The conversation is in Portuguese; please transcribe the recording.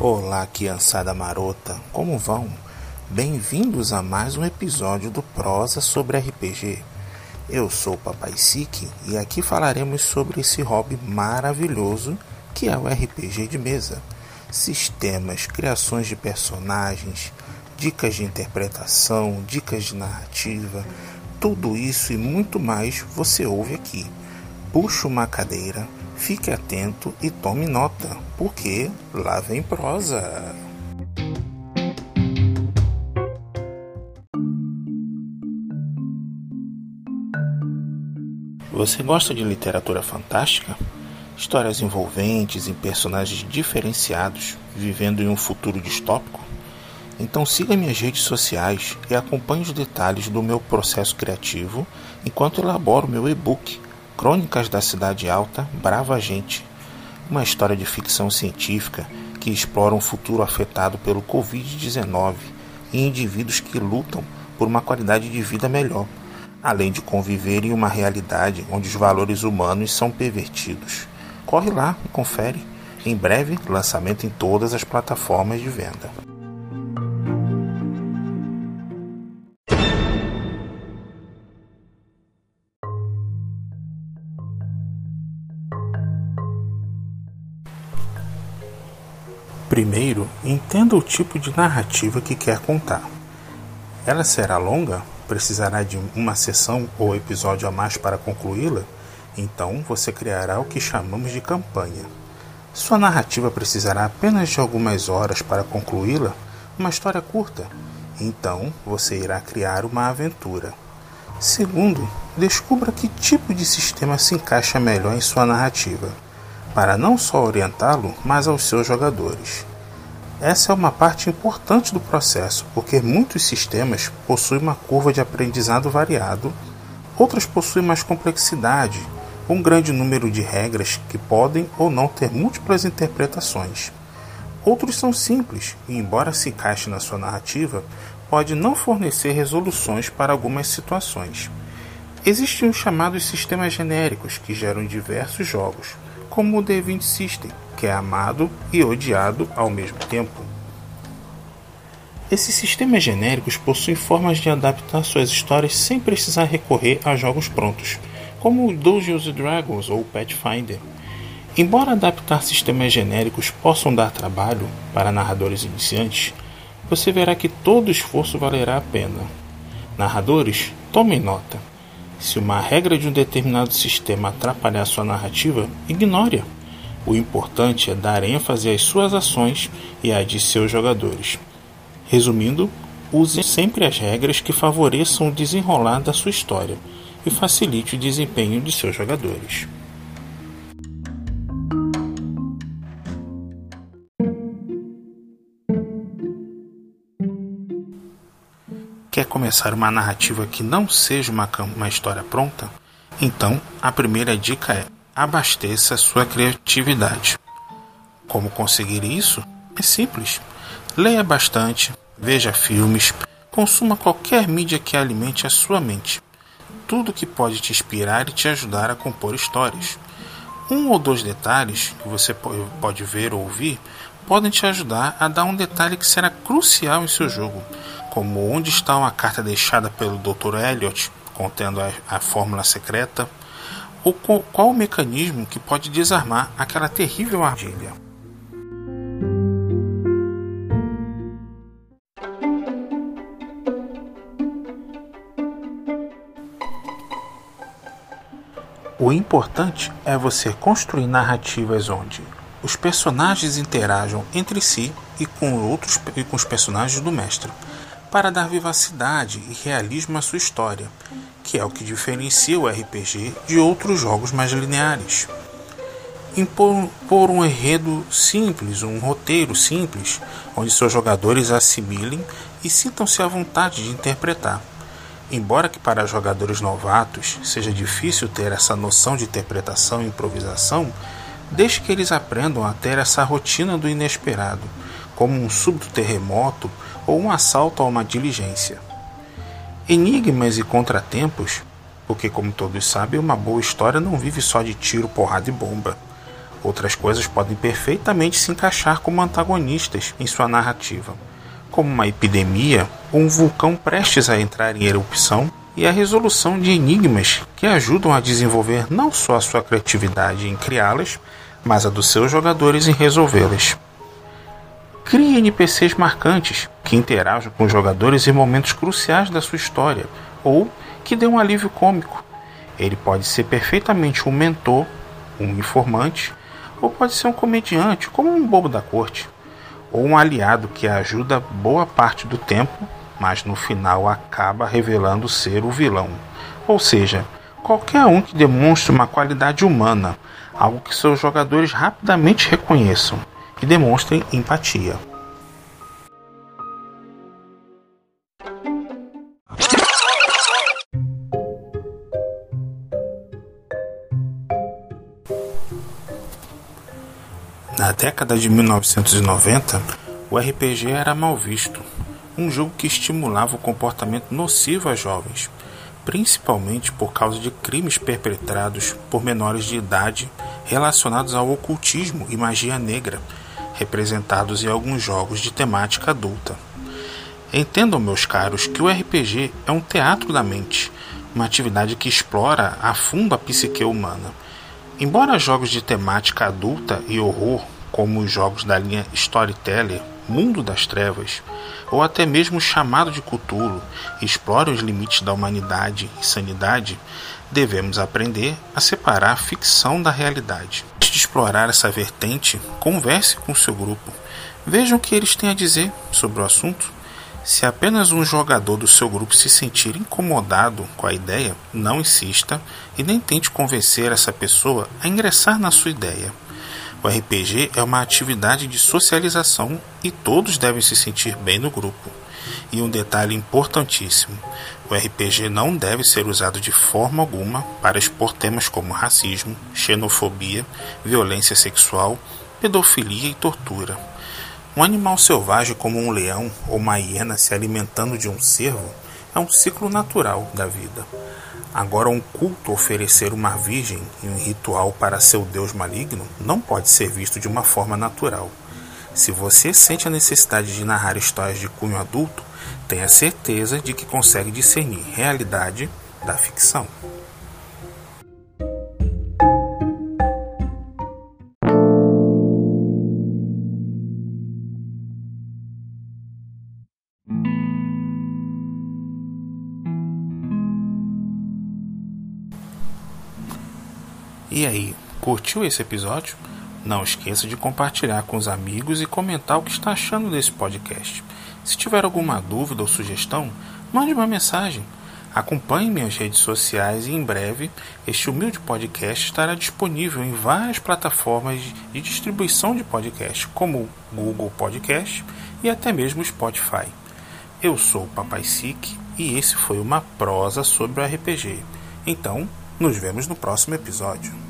Olá, criançada marota, como vão? Bem-vindos a mais um episódio do Prosa sobre RPG. Eu sou o Papai Sik e aqui falaremos sobre esse hobby maravilhoso que é o RPG de mesa. Sistemas, criações de personagens, dicas de interpretação, dicas de narrativa, tudo isso e muito mais você ouve aqui. Puxe uma cadeira, fique atento e tome nota, porque lá vem prosa. Você gosta de literatura fantástica? Histórias envolventes em personagens diferenciados, vivendo em um futuro distópico? Então siga minhas redes sociais e acompanhe os detalhes do meu processo criativo enquanto elaboro meu e-book Crônicas da Cidade Alta, Brava Gente. Uma história de ficção científica que explora um futuro afetado pelo Covid-19 e indivíduos que lutam por uma qualidade de vida melhor além de conviver em uma realidade onde os valores humanos são pervertidos. Corre lá confere. Em breve, lançamento em todas as plataformas de venda. Primeiro, entenda o tipo de narrativa que quer contar. Ela será longa precisará de uma sessão ou episódio a mais para concluí-la, então você criará o que chamamos de campanha. Sua narrativa precisará apenas de algumas horas para concluí-la, uma história curta, então você irá criar uma aventura. Segundo, descubra que tipo de sistema se encaixa melhor em sua narrativa, para não só orientá-lo, mas aos seus jogadores. Essa é uma parte importante do processo, porque muitos sistemas possuem uma curva de aprendizado variado, outros possuem mais complexidade, um grande número de regras que podem ou não ter múltiplas interpretações. Outros são simples e, embora se encaixe na sua narrativa, pode não fornecer resoluções para algumas situações. Existem os chamados sistemas genéricos que geram diversos jogos, como o D20 System, que é amado e odiado ao mesmo tempo. Esses sistemas genéricos possuem formas de adaptar suas histórias sem precisar recorrer a jogos prontos, como Dungeons Dragons ou Pathfinder. Embora adaptar sistemas genéricos possam dar trabalho para narradores iniciantes, você verá que todo esforço valerá a pena. Narradores, tomem nota. Se uma regra de um determinado sistema atrapalhar sua narrativa, ignore-a. O importante é dar ênfase às suas ações e às de seus jogadores. Resumindo, use sempre as regras que favoreçam o desenrolar da sua história e facilite o desempenho de seus jogadores. Começar uma narrativa que não seja uma, uma história pronta? Então, a primeira dica é abasteça sua criatividade. Como conseguir isso? É simples. Leia bastante, veja filmes, consuma qualquer mídia que alimente a sua mente. Tudo que pode te inspirar e te ajudar a compor histórias. Um ou dois detalhes que você pode ver ou ouvir podem te ajudar a dar um detalhe que será crucial em seu jogo, como onde está uma carta deixada pelo Dr. Elliot contendo a, a fórmula secreta, ou qual o mecanismo que pode desarmar aquela terrível armadilha. O importante é você construir narrativas onde os personagens interajam entre si e com outros e com os personagens do mestre, para dar vivacidade e realismo à sua história que é o que diferencia o RPG de outros jogos mais lineares. Impor por um enredo simples, um roteiro simples, onde seus jogadores assimilem e sintam-se à vontade de interpretar. Embora que para jogadores novatos seja difícil ter essa noção de interpretação e improvisação, deixe que eles aprendam a ter essa rotina do inesperado, como um súbito terremoto ou um assalto a uma diligência. Enigmas e contratempos, porque, como todos sabem, uma boa história não vive só de tiro, porrada e bomba. Outras coisas podem perfeitamente se encaixar como antagonistas em sua narrativa, como uma epidemia ou um vulcão prestes a entrar em erupção e a resolução de enigmas que ajudam a desenvolver não só a sua criatividade em criá-las, mas a dos seus jogadores em resolvê-las. Crie NPCs marcantes que interajam com os jogadores em momentos cruciais da sua história ou que dê um alívio cômico. Ele pode ser perfeitamente um mentor, um informante, ou pode ser um comediante, como um bobo da corte, ou um aliado que ajuda boa parte do tempo mas no final acaba revelando ser o vilão. Ou seja, qualquer um que demonstre uma qualidade humana, algo que seus jogadores rapidamente reconheçam e demonstrem empatia. Na década de 1990, o RPG era mal visto, um jogo que estimulava o comportamento nocivo a jovens, principalmente por causa de crimes perpetrados por menores de idade relacionados ao ocultismo e magia negra, representados em alguns jogos de temática adulta. Entendam, meus caros, que o RPG é um teatro da mente, uma atividade que explora a fundo a psique humana. Embora jogos de temática adulta e horror, como os jogos da linha Storyteller, Mundo das Trevas, ou até mesmo chamado de Cthulhu, explora os limites da humanidade e sanidade, devemos aprender a separar a ficção da realidade. Antes de explorar essa vertente, converse com seu grupo. Vejam o que eles têm a dizer sobre o assunto. Se apenas um jogador do seu grupo se sentir incomodado com a ideia, não insista e nem tente convencer essa pessoa a ingressar na sua ideia. O RPG é uma atividade de socialização e todos devem se sentir bem no grupo. E um detalhe importantíssimo: o RPG não deve ser usado de forma alguma para expor temas como racismo, xenofobia, violência sexual, pedofilia e tortura. Um animal selvagem como um leão ou uma hiena se alimentando de um cervo é um ciclo natural da vida. Agora, um culto oferecer uma virgem em um ritual para seu deus maligno não pode ser visto de uma forma natural. Se você sente a necessidade de narrar histórias de cunho adulto, tenha certeza de que consegue discernir realidade da ficção. E aí, curtiu esse episódio? Não esqueça de compartilhar com os amigos e comentar o que está achando desse podcast. Se tiver alguma dúvida ou sugestão, mande uma mensagem. Acompanhe minhas redes sociais e em breve este humilde podcast estará disponível em várias plataformas de distribuição de podcast, como Google Podcast e até mesmo Spotify. Eu sou o Papai Sique e esse foi uma prosa sobre o RPG. Então, nos vemos no próximo episódio.